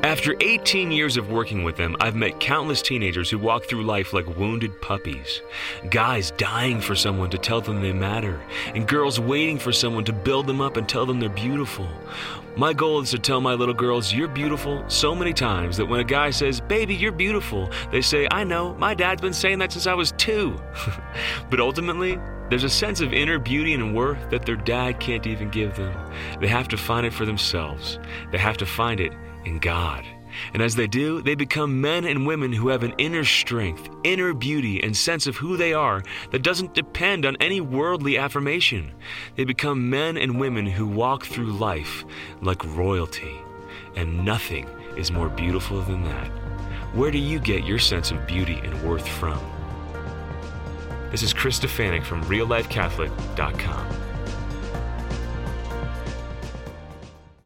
After 18 years of working with them, I've met countless teenagers who walk through life like wounded puppies. Guys dying for someone to tell them they matter, and girls waiting for someone to build them up and tell them they're beautiful. My goal is to tell my little girls, You're beautiful, so many times that when a guy says, Baby, you're beautiful, they say, I know, my dad's been saying that since I was two. but ultimately, there's a sense of inner beauty and worth that their dad can't even give them. They have to find it for themselves, they have to find it in God. And as they do, they become men and women who have an inner strength, inner beauty, and sense of who they are that doesn't depend on any worldly affirmation. They become men and women who walk through life like royalty. And nothing is more beautiful than that. Where do you get your sense of beauty and worth from? This is Chris Stefanick from RealLifeCatholic.com.